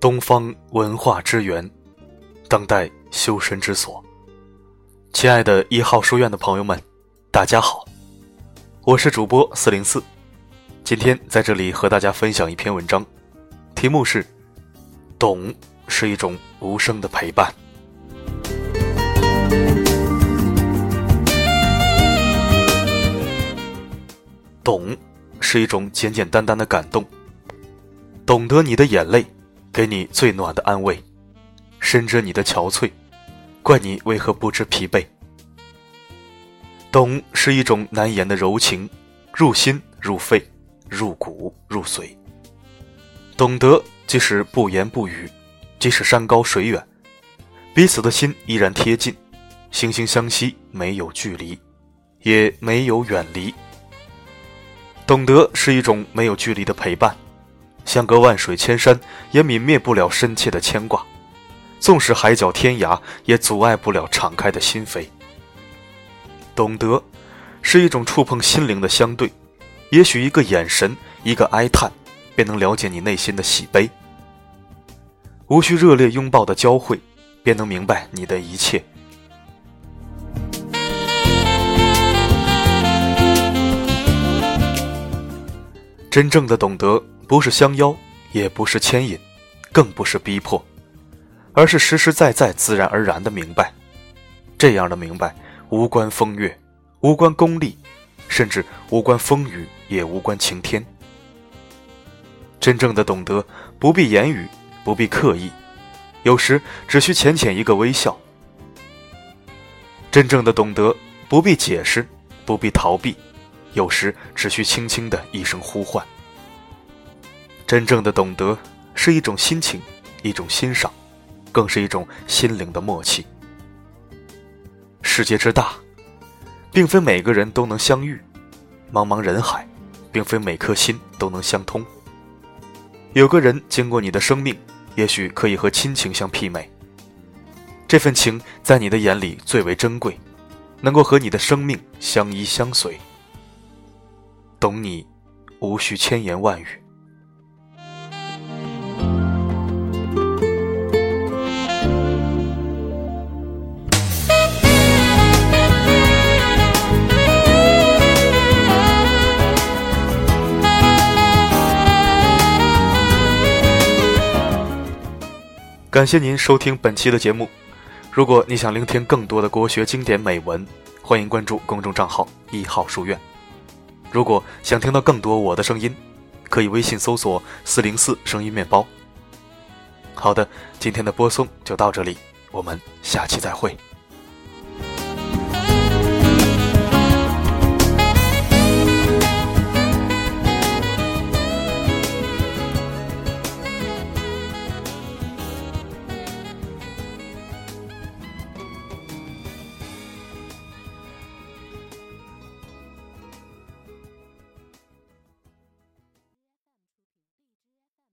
东方文化之源，当代修身之所。亲爱的一号书院的朋友们，大家好，我是主播四零四，今天在这里和大家分享一篇文章，题目是“懂是一种无声的陪伴”。是一种简简单单的感动，懂得你的眼泪。给你最暖的安慰，深知你的憔悴，怪你为何不知疲惫。懂是一种难言的柔情，入心入肺，入骨入髓。懂得即使不言不语，即使山高水远，彼此的心依然贴近，惺惺相惜，没有距离，也没有远离。懂得是一种没有距离的陪伴。相隔万水千山，也泯灭不了深切的牵挂；纵使海角天涯，也阻碍不了敞开的心扉。懂得，是一种触碰心灵的相对，也许一个眼神，一个哀叹，便能了解你内心的喜悲。无需热烈拥抱的交汇，便能明白你的一切。真正的懂得。不是相邀，也不是牵引，更不是逼迫，而是实实在在、自然而然的明白。这样的明白，无关风月，无关功利，甚至无关风雨，也无关晴天。真正的懂得，不必言语，不必刻意，有时只需浅浅一个微笑。真正的懂得，不必解释，不必逃避，有时只需轻轻的一声呼唤。真正的懂得是一种心情，一种欣赏，更是一种心灵的默契。世界之大，并非每个人都能相遇；茫茫人海，并非每颗心都能相通。有个人经过你的生命，也许可以和亲情相媲美。这份情在你的眼里最为珍贵，能够和你的生命相依相随。懂你，无需千言万语。感谢您收听本期的节目。如果你想聆听更多的国学经典美文，欢迎关注公众账号“一号书院”。如果想听到更多我的声音，可以微信搜索“四零四声音面包”。好的，今天的播送就到这里，我们下期再会。